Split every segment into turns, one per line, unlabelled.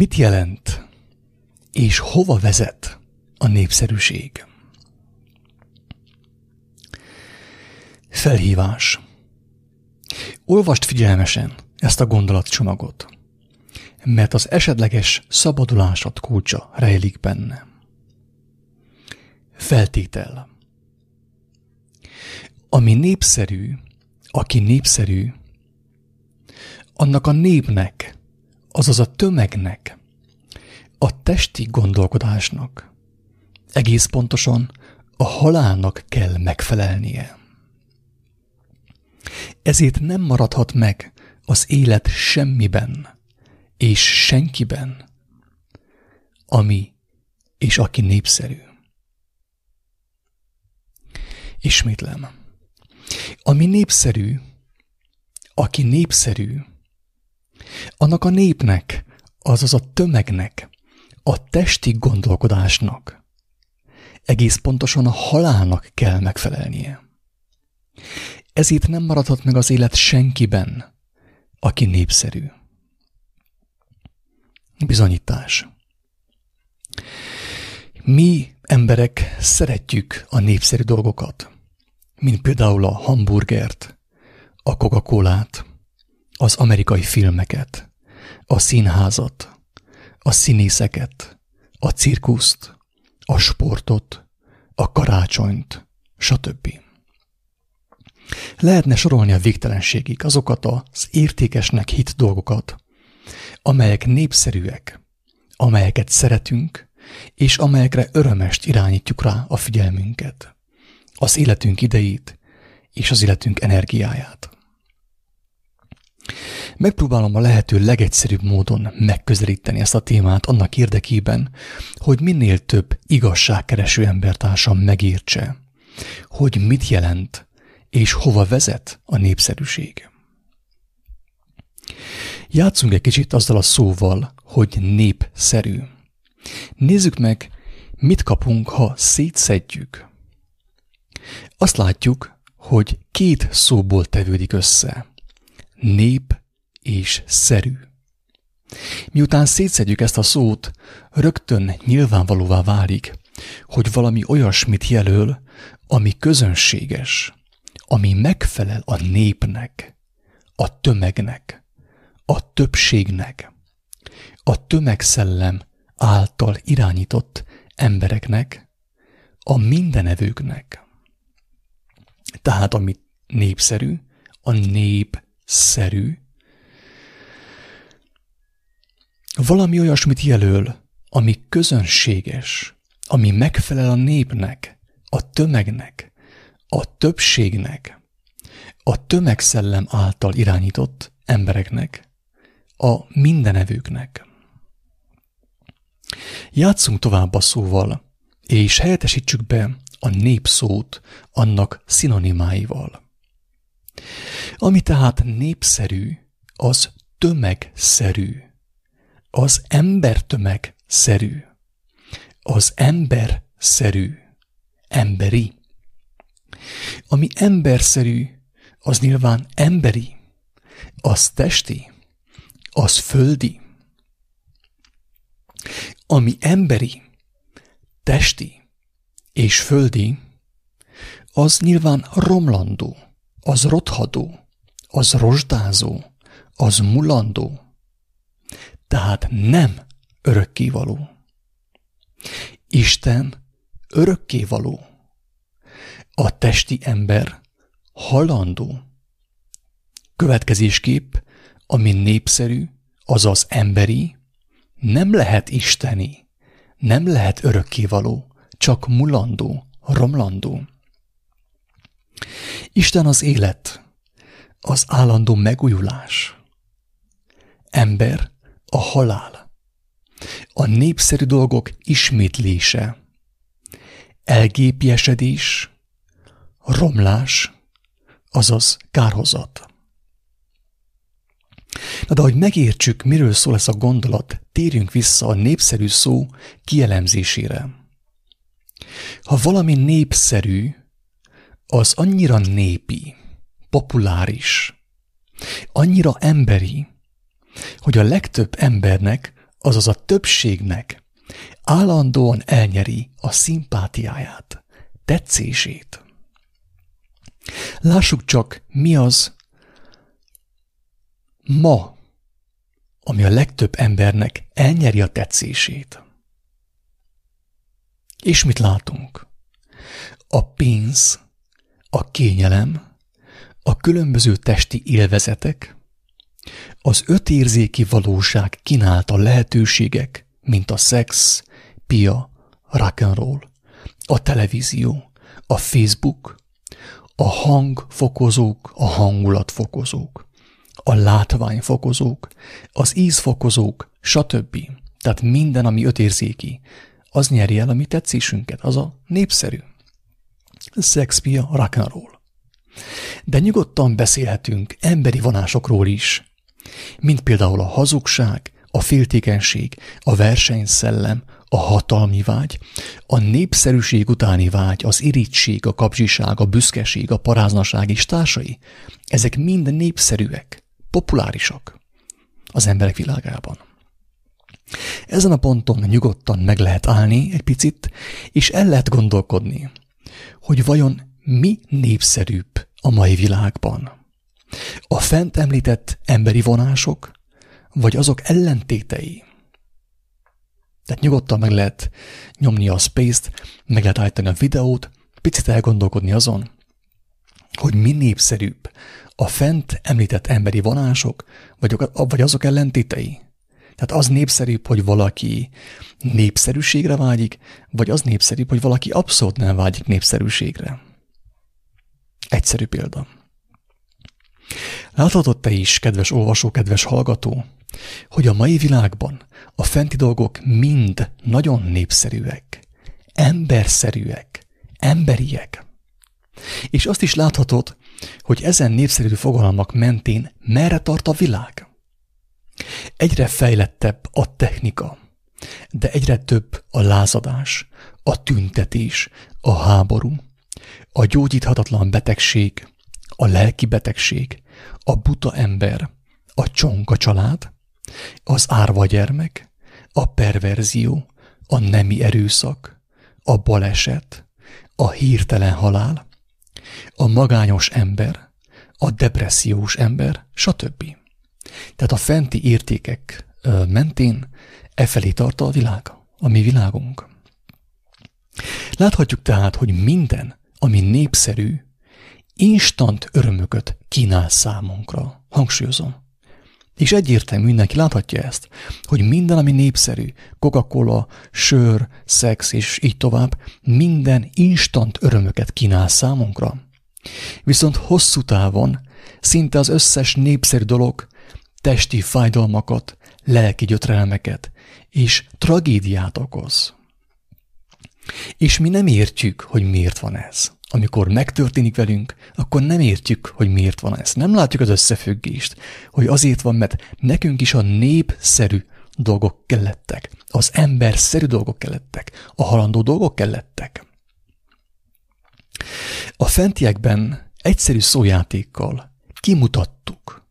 Mit jelent és hova vezet a népszerűség? Felhívás. Olvast figyelmesen ezt a gondolatcsomagot, mert az esetleges szabadulásod kulcsa rejlik benne. Feltétel. Ami népszerű, aki népszerű, annak a népnek, azaz a tömegnek, a testi gondolkodásnak, egész pontosan a halálnak kell megfelelnie. Ezért nem maradhat meg az élet semmiben és senkiben, ami és aki népszerű. Ismétlem. Ami népszerű, aki népszerű, annak a népnek, azaz a tömegnek, a testi gondolkodásnak, egész pontosan a halálnak kell megfelelnie. Ezért nem maradhat meg az élet senkiben, aki népszerű. Bizonyítás. Mi emberek szeretjük a népszerű dolgokat, mint például a hamburgert, a Coca-Colát, az amerikai filmeket, a színházat, a színészeket, a cirkuszt, a sportot, a karácsonyt, stb. Lehetne sorolni a végtelenségig azokat az értékesnek hit dolgokat, amelyek népszerűek, amelyeket szeretünk, és amelyekre örömest irányítjuk rá a figyelmünket, az életünk idejét és az életünk energiáját. Megpróbálom a lehető legegyszerűbb módon megközelíteni ezt a témát annak érdekében, hogy minél több igazságkereső embertársam megértse, hogy mit jelent és hova vezet a népszerűség. Játszunk egy kicsit azzal a szóval, hogy népszerű. Nézzük meg, mit kapunk, ha szétszedjük. Azt látjuk, hogy két szóból tevődik össze. Nép és szerű. Miután szétszedjük ezt a szót, rögtön nyilvánvalóvá válik, hogy valami olyasmit jelöl, ami közönséges, ami megfelel a népnek, a tömegnek, a többségnek, a tömegszellem által irányított embereknek, a mindenevőknek. Tehát ami népszerű, a népszerű, valami olyasmit jelöl, ami közönséges, ami megfelel a népnek, a tömegnek, a többségnek, a tömegszellem által irányított embereknek, a mindenevőknek. Játszunk tovább a szóval, és helyettesítsük be a népszót annak szinonimáival. Ami tehát népszerű, az tömegszerű, az embertömegszerű, az emberszerű, emberi. Ami emberszerű, az nyilván emberi, az testi, az földi. Ami emberi, testi és földi, az nyilván romlandó, az rothadó, az rozsdázó, az mulandó. Tehát nem örökkévaló. Isten örökkévaló. A testi ember halandó. Következésképp, ami népszerű, azaz emberi, nem lehet isteni, nem lehet örökkévaló, csak mulandó, romlandó. Isten az élet, az állandó megújulás. Ember a halál. A népszerű dolgok ismétlése. Elgépiesedés, romlás, azaz kárhozat. Na de hogy megértsük, miről szól ez a gondolat, térjünk vissza a népszerű szó kielemzésére. Ha valami népszerű, az annyira népi, populáris, annyira emberi, hogy a legtöbb embernek azaz a többségnek állandóan elnyeri a szimpátiáját, tetszését. Lássuk csak, mi az ma, ami a legtöbb embernek elnyeri a tetszését. És mit látunk? A pénz, a kényelem, a különböző testi élvezetek, az ötérzéki valóság kínálta lehetőségek, mint a szex, pia, rock'n'roll, a televízió, a Facebook, a hangfokozók, a hangulatfokozók, a látványfokozók, az ízfokozók, stb. Tehát minden, ami ötérzéki, az nyeri el a mi tetszésünket, az a népszerű. Sex, pia, rock'n'roll. De nyugodtan beszélhetünk emberi vonásokról is, mint például a hazugság, a féltékenység, a versenyszellem, a hatalmi vágy, a népszerűség utáni vágy, az irítség, a kapzsiság, a büszkeség, a paráznaság és társai, ezek mind népszerűek, populárisak az emberek világában. Ezen a ponton nyugodtan meg lehet állni egy picit, és el lehet gondolkodni, hogy vajon mi népszerűbb a mai világban. A fent említett emberi vonások, vagy azok ellentétei. Tehát nyugodtan meg lehet nyomni a space-t, meg lehet állítani a videót, picit elgondolkodni azon, hogy mi népszerűbb, a fent említett emberi vonások, vagy, vagy azok ellentétei. Tehát az népszerűbb, hogy valaki népszerűségre vágyik, vagy az népszerűbb, hogy valaki abszolút nem vágyik népszerűségre. Egyszerű példa. Láthatod te is, kedves olvasó, kedves hallgató, hogy a mai világban a fenti dolgok mind nagyon népszerűek, emberszerűek, emberiek. És azt is láthatod, hogy ezen népszerű fogalmak mentén merre tart a világ. Egyre fejlettebb a technika, de egyre több a lázadás, a tüntetés, a háború, a gyógyíthatatlan betegség, a lelki betegség, a buta ember, a csonka család, az árva gyermek, a perverzió, a nemi erőszak, a baleset, a hirtelen halál, a magányos ember, a depressziós ember, stb. Tehát a fenti értékek mentén e felé tart a világ, a mi világunk. Láthatjuk tehát, hogy minden, ami népszerű, instant örömöket kínál számunkra. Hangsúlyozom. És egyértelmű, mindenki láthatja ezt, hogy minden, ami népszerű, Coca-Cola, sör, szex és így tovább, minden instant örömöket kínál számunkra. Viszont hosszú távon szinte az összes népszerű dolog testi fájdalmakat, lelki gyötrelmeket és tragédiát okoz. És mi nem értjük, hogy miért van ez. Amikor megtörténik velünk, akkor nem értjük, hogy miért van ez. Nem látjuk az összefüggést, hogy azért van, mert nekünk is a népszerű dolgok kellettek, az emberszerű dolgok kellettek, a halandó dolgok kellettek. A fentiekben egyszerű szójátékkal kimutattuk,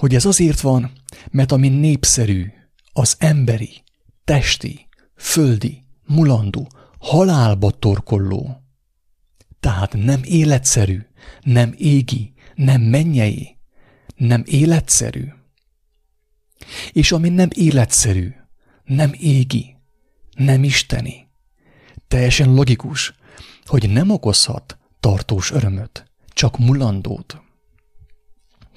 hogy ez azért van, mert ami népszerű, az emberi, testi, földi, mulandó, halálba torkolló, tehát nem életszerű, nem égi, nem mennyei, nem életszerű. És ami nem életszerű, nem égi, nem isteni, teljesen logikus, hogy nem okozhat tartós örömöt, csak mulandót.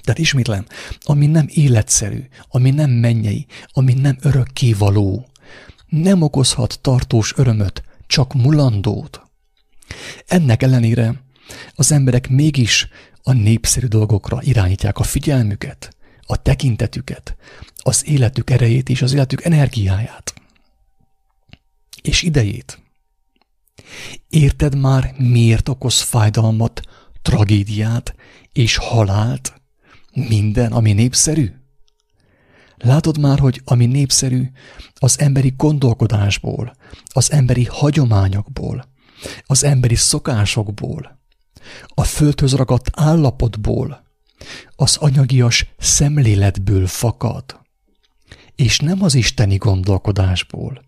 Tehát ismétlem, ami nem életszerű, ami nem mennyei, ami nem örökkévaló, nem okozhat tartós örömöt, csak mulandót. Ennek ellenére az emberek mégis a népszerű dolgokra irányítják a figyelmüket, a tekintetüket, az életük erejét és az életük energiáját. És idejét. Érted már, miért okoz fájdalmat, tragédiát és halált minden, ami népszerű? Látod már, hogy ami népszerű, az emberi gondolkodásból, az emberi hagyományokból, az emberi szokásokból, a földhöz ragadt állapotból, az anyagias szemléletből fakad. és nem az isteni gondolkodásból,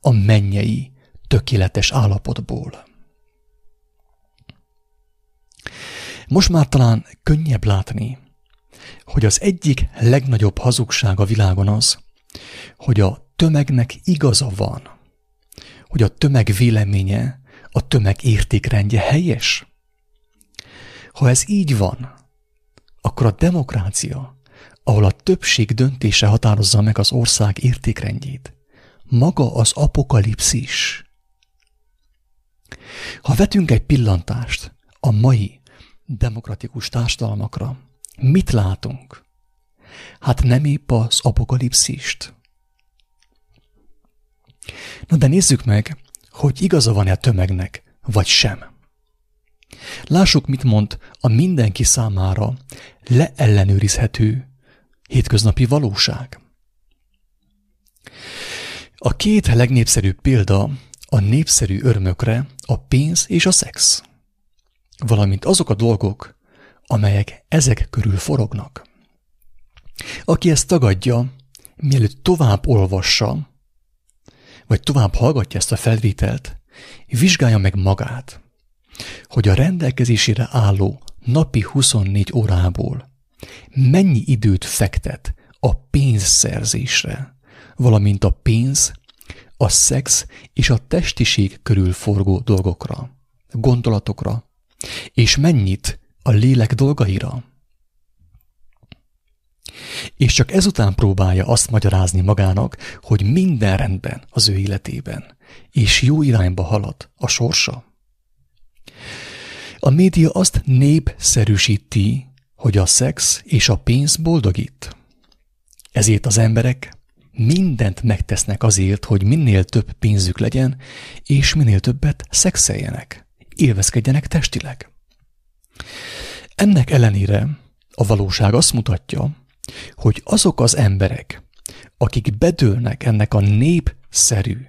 a mennyei, tökéletes állapotból. Most már talán könnyebb látni, hogy az egyik legnagyobb hazugság a világon az, hogy a tömegnek igaza van, hogy a tömeg véleménye, a tömeg értékrendje helyes. Ha ez így van, akkor a demokrácia, ahol a többség döntése határozza meg az ország értékrendjét, maga az apokalipszis. Ha vetünk egy pillantást a mai demokratikus társadalmakra, mit látunk? Hát nem épp az apokalipszist. Na de nézzük meg, hogy igaza van-e a tömegnek, vagy sem. Lássuk, mit mond a mindenki számára leellenőrizhető hétköznapi valóság. A két legnépszerűbb példa a népszerű örömökre a pénz és a szex, valamint azok a dolgok, amelyek ezek körül forognak. Aki ezt tagadja, mielőtt tovább olvassa, vagy tovább hallgatja ezt a felvételt, vizsgálja meg magát, hogy a rendelkezésére álló napi 24 órából mennyi időt fektet a pénzszerzésre, valamint a pénz, a szex és a testiség körül forgó dolgokra, gondolatokra, és mennyit a lélek dolgaira. És csak ezután próbálja azt magyarázni magának, hogy minden rendben az ő életében, és jó irányba halad a sorsa. A média azt népszerűsíti, hogy a szex és a pénz boldogít. Ezért az emberek mindent megtesznek azért, hogy minél több pénzük legyen, és minél többet szexeljenek, élvezkedjenek testileg. Ennek ellenére a valóság azt mutatja, hogy azok az emberek, akik bedőlnek ennek a népszerű,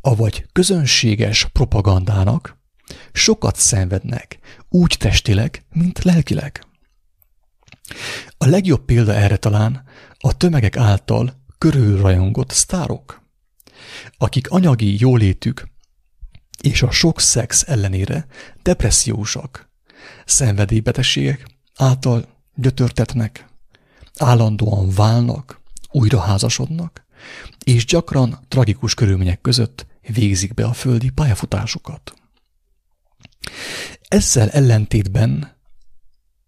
avagy közönséges propagandának, sokat szenvednek, úgy testileg, mint lelkileg. A legjobb példa erre talán a tömegek által körülrajongott sztárok, akik anyagi jólétük és a sok szex ellenére depressziósak, szenvedélybetegségek által gyötörtetnek, állandóan válnak, újra házasodnak, és gyakran tragikus körülmények között végzik be a földi pályafutásukat. Ezzel ellentétben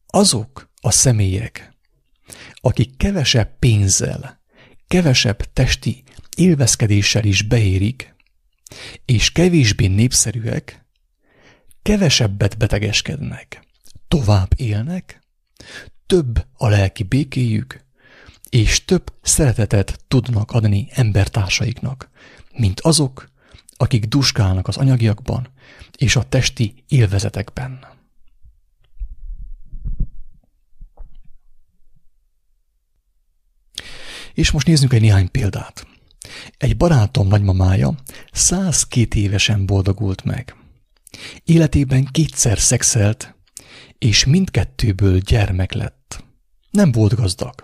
azok a személyek, akik kevesebb pénzzel, kevesebb testi élvezkedéssel is beérik, és kevésbé népszerűek, kevesebbet betegeskednek, tovább élnek, több a lelki békéjük, és több szeretetet tudnak adni embertársaiknak, mint azok, akik duskálnak az anyagiakban és a testi élvezetekben. És most nézzünk egy néhány példát. Egy barátom nagymamája 102 évesen boldogult meg. Életében kétszer szexelt, és mindkettőből gyermek lett. Nem volt gazdag.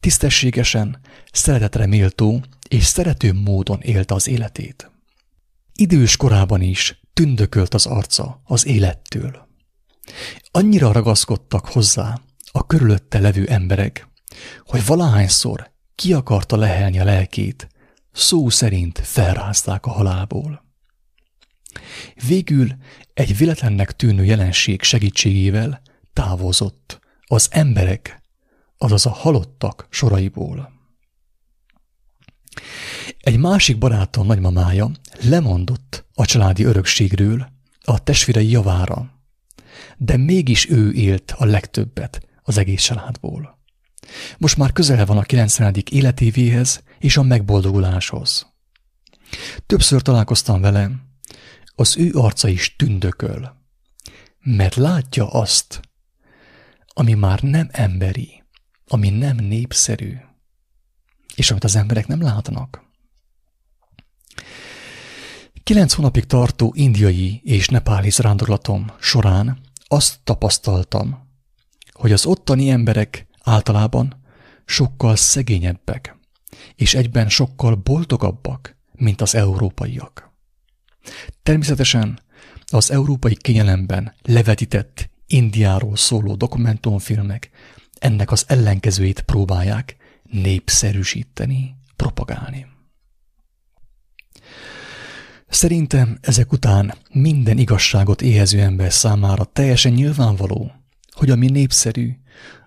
Tisztességesen, szeretetre méltó és szerető módon élte az életét. Idős korában is tündökölt az arca az élettől. Annyira ragaszkodtak hozzá a körülötte levő emberek, hogy valahányszor ki akarta lehelni a lelkét, szó szerint felrázták a halálból. Végül egy véletlennek tűnő jelenség segítségével távozott az emberek, azaz a halottak soraiból. Egy másik barátom nagymamája lemondott a családi örökségről a testvérei javára, de mégis ő élt a legtöbbet az egész családból. Most már közel van a 90. életévéhez és a megboldoguláshoz. Többször találkoztam vele, az ő arca is tündököl, mert látja azt, ami már nem emberi, ami nem népszerű, és amit az emberek nem látnak. Kilenc hónapig tartó indiai és nepáli rándorlatom során azt tapasztaltam, hogy az ottani emberek általában sokkal szegényebbek, és egyben sokkal boldogabbak, mint az európaiak. Természetesen az európai kényelemben levetített Indiáról szóló dokumentumfilmek ennek az ellenkezőjét próbálják népszerűsíteni, propagálni. Szerintem ezek után minden igazságot éhező ember számára teljesen nyilvánvaló, hogy ami népszerű,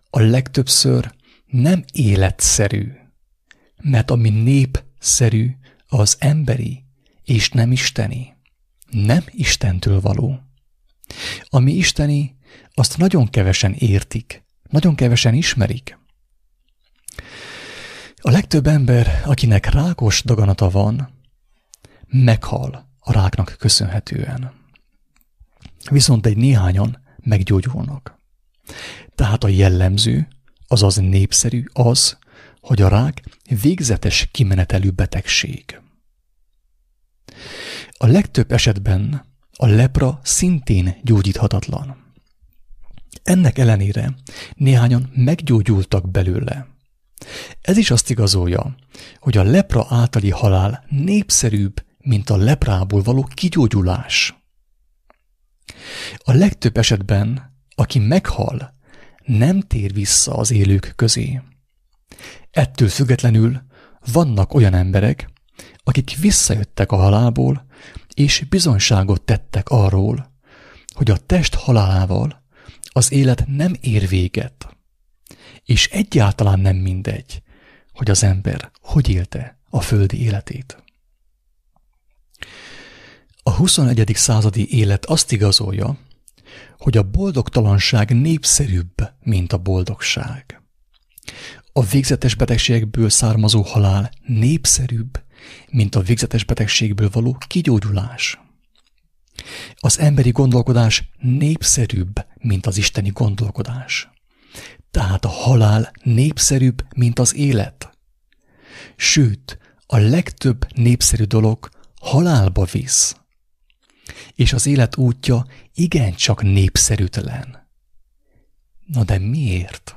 a legtöbbször nem életszerű, mert ami népszerű, az emberi, és nem isteni. Nem Istentől való. Ami isteni, azt nagyon kevesen értik, nagyon kevesen ismerik. A legtöbb ember, akinek rákos daganata van, meghal a ráknak köszönhetően. Viszont egy néhányan meggyógyulnak. Tehát a jellemző, azaz népszerű az, hogy a rák végzetes kimenetelű betegség. A legtöbb esetben a lepra szintén gyógyíthatatlan. Ennek ellenére néhányan meggyógyultak belőle. Ez is azt igazolja, hogy a lepra általi halál népszerűbb, mint a leprából való kigyógyulás. A legtöbb esetben, aki meghal, nem tér vissza az élők közé. Ettől függetlenül vannak olyan emberek, akik visszajöttek a halálból, és bizonyságot tettek arról, hogy a test halálával az élet nem ér véget, és egyáltalán nem mindegy, hogy az ember hogy élte a földi életét. A 21. századi élet azt igazolja, hogy a boldogtalanság népszerűbb, mint a boldogság. A végzetes betegségekből származó halál népszerűbb, mint a végzetes betegségből való kigyógyulás. Az emberi gondolkodás népszerűbb, mint az isteni gondolkodás. Tehát a halál népszerűbb, mint az élet. Sőt, a legtöbb népszerű dolog halálba visz. És az élet útja igencsak népszerűtlen. Na de miért?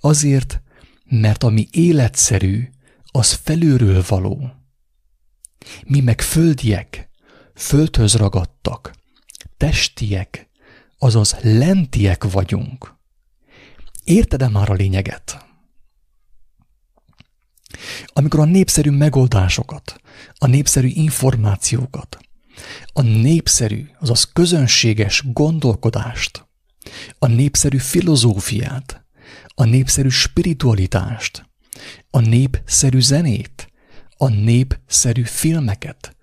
Azért, mert ami életszerű, az felülről való. Mi meg földiek, földhöz ragadtak, testiek, azaz lentiek vagyunk. Érted-e már a lényeget? Amikor a népszerű megoldásokat, a népszerű információkat, a népszerű, azaz közönséges gondolkodást, a népszerű filozófiát, a népszerű spiritualitást, a népszerű zenét, a népszerű filmeket,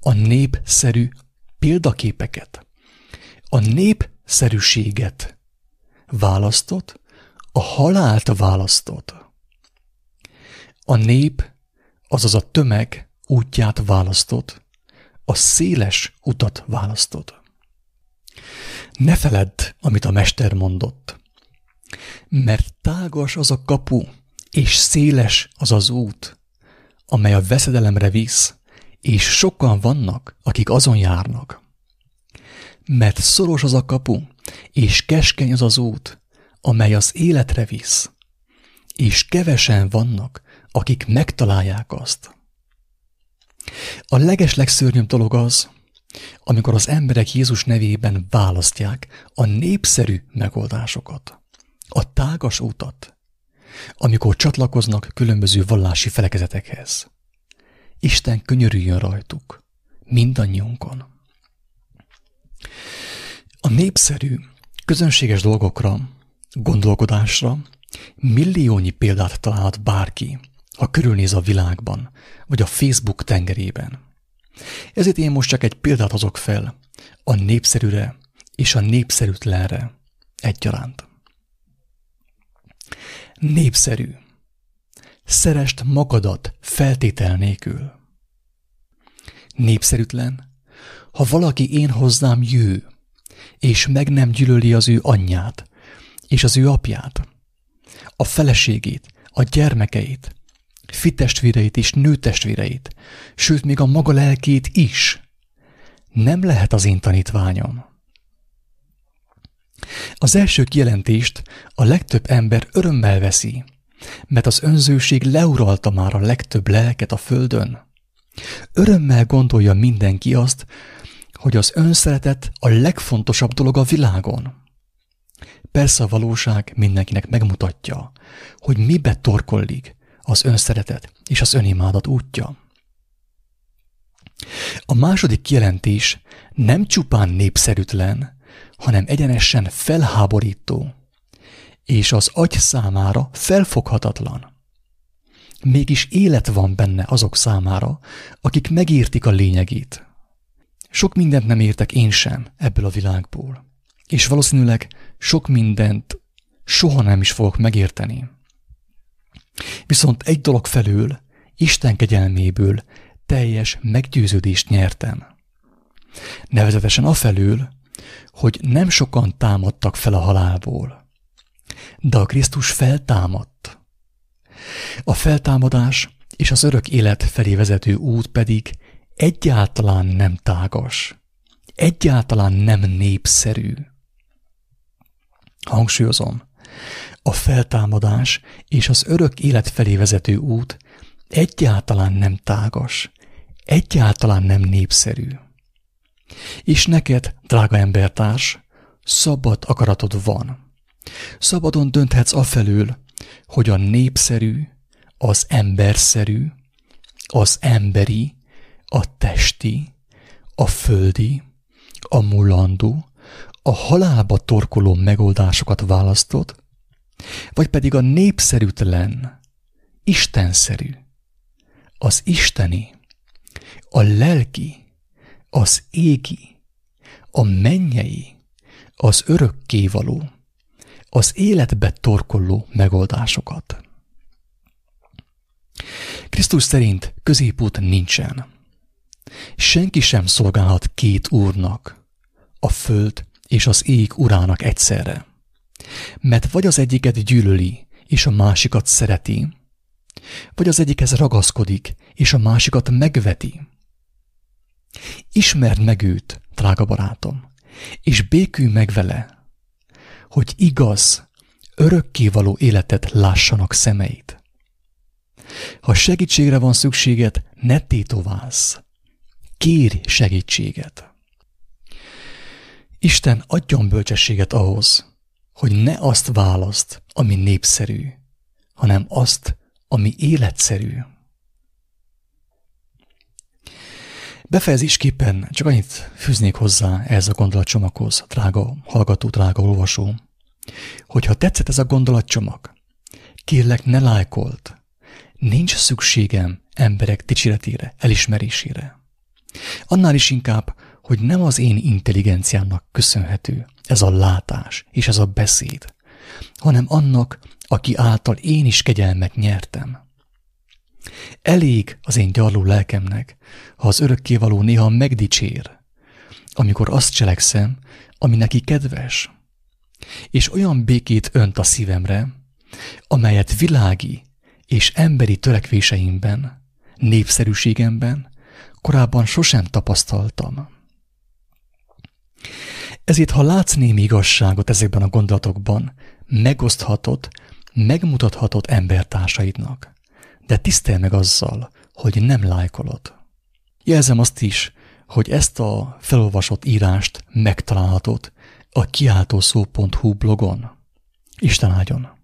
a népszerű példaképeket, a népszerűséget választott, a halált választott. A nép, azaz a tömeg útját választott, a széles utat választott. Ne feledd, amit a mester mondott, mert tágas az a kapu, és széles az az út, amely a veszedelemre visz, és sokan vannak, akik azon járnak. Mert szoros az a kapu, és keskeny az az út, amely az életre visz, és kevesen vannak, akik megtalálják azt. A legeslegszörnyűbb dolog az, amikor az emberek Jézus nevében választják a népszerű megoldásokat, a tágas utat, amikor csatlakoznak különböző vallási felekezetekhez. Isten könyörüljön rajtuk, mindannyiunkon. A népszerű, közönséges dolgokra, gondolkodásra milliónyi példát találhat bárki, ha körülnéz a világban, vagy a Facebook tengerében. Ezért én most csak egy példát hozok fel a népszerűre és a népszerűtlenre egyaránt. Népszerű. Szerest magadat feltétel nélkül. Népszerűtlen, ha valaki én hozzám jő, és meg nem gyűlöli az ő anyját, és az ő apját, a feleségét, a gyermekeit, fitestvéreit és nőtestvéreit, sőt még a maga lelkét is, nem lehet az én tanítványom. Az első kijelentést a legtöbb ember örömmel veszi, mert az önzőség leuralta már a legtöbb lelket a földön. Örömmel gondolja mindenki azt, hogy az önszeretet a legfontosabb dolog a világon. Persze a valóság mindenkinek megmutatja, hogy mibe torkollik az önszeretet és az önimádat útja. A második kijelentés nem csupán népszerűtlen, hanem egyenesen felháborító, és az agy számára felfoghatatlan. Mégis élet van benne azok számára, akik megértik a lényegét. Sok mindent nem értek én sem ebből a világból, és valószínűleg sok mindent soha nem is fogok megérteni. Viszont egy dolog felől, Isten kegyelméből teljes meggyőződést nyertem. Nevezetesen afelől, hogy nem sokan támadtak fel a halálból, de a Krisztus feltámadt. A feltámadás és az örök élet felé vezető út pedig egyáltalán nem tágas, egyáltalán nem népszerű. Hangsúlyozom, a feltámadás és az örök élet felé vezető út egyáltalán nem tágas, egyáltalán nem népszerű. És neked, drága embertárs, szabad akaratod van. Szabadon dönthetsz afelől, hogy a népszerű, az emberszerű, az emberi, a testi, a földi, a mulandó, a halálba torkoló megoldásokat választod, vagy pedig a népszerűtlen, istenszerű, az isteni, a lelki, az égi, a mennyei, az örökkévaló, az életbe torkolló megoldásokat. Krisztus szerint középút nincsen. Senki sem szolgálhat két úrnak, a föld és az ég urának egyszerre. Mert vagy az egyiket gyűlöli, és a másikat szereti, vagy az egyikhez ragaszkodik, és a másikat megveti. Ismerd meg őt, drága barátom, és békülj meg vele, hogy igaz, örökkévaló életet lássanak szemeit. Ha segítségre van szükséged, ne tétovázz. Kérj segítséget. Isten adjon bölcsességet ahhoz, hogy ne azt választ, ami népszerű, hanem azt, ami életszerű. Befejezésképpen csak annyit fűznék hozzá ehhez a gondolatcsomaghoz, drága hallgató, drága olvasó, hogyha tetszett ez a gondolatcsomag, kérlek ne lájkolt, nincs szükségem emberek dicséretére, elismerésére. Annál is inkább, hogy nem az én intelligenciámnak köszönhető ez a látás és ez a beszéd, hanem annak, aki által én is kegyelmet nyertem. Elég az én gyarló lelkemnek, ha az örökkévaló néha megdicsér, amikor azt cselekszem, ami neki kedves, és olyan békét önt a szívemre, amelyet világi és emberi törekvéseimben, népszerűségemben korábban sosem tapasztaltam. Ezért, ha látsz némi igazságot ezekben a gondolatokban, megoszthatod, megmutathatod embertársaidnak, de tisztelj meg azzal, hogy nem lájkolod. Jelzem azt is, hogy ezt a felolvasott írást megtalálhatod a kiáltószó.hu blogon. Isten áldjon!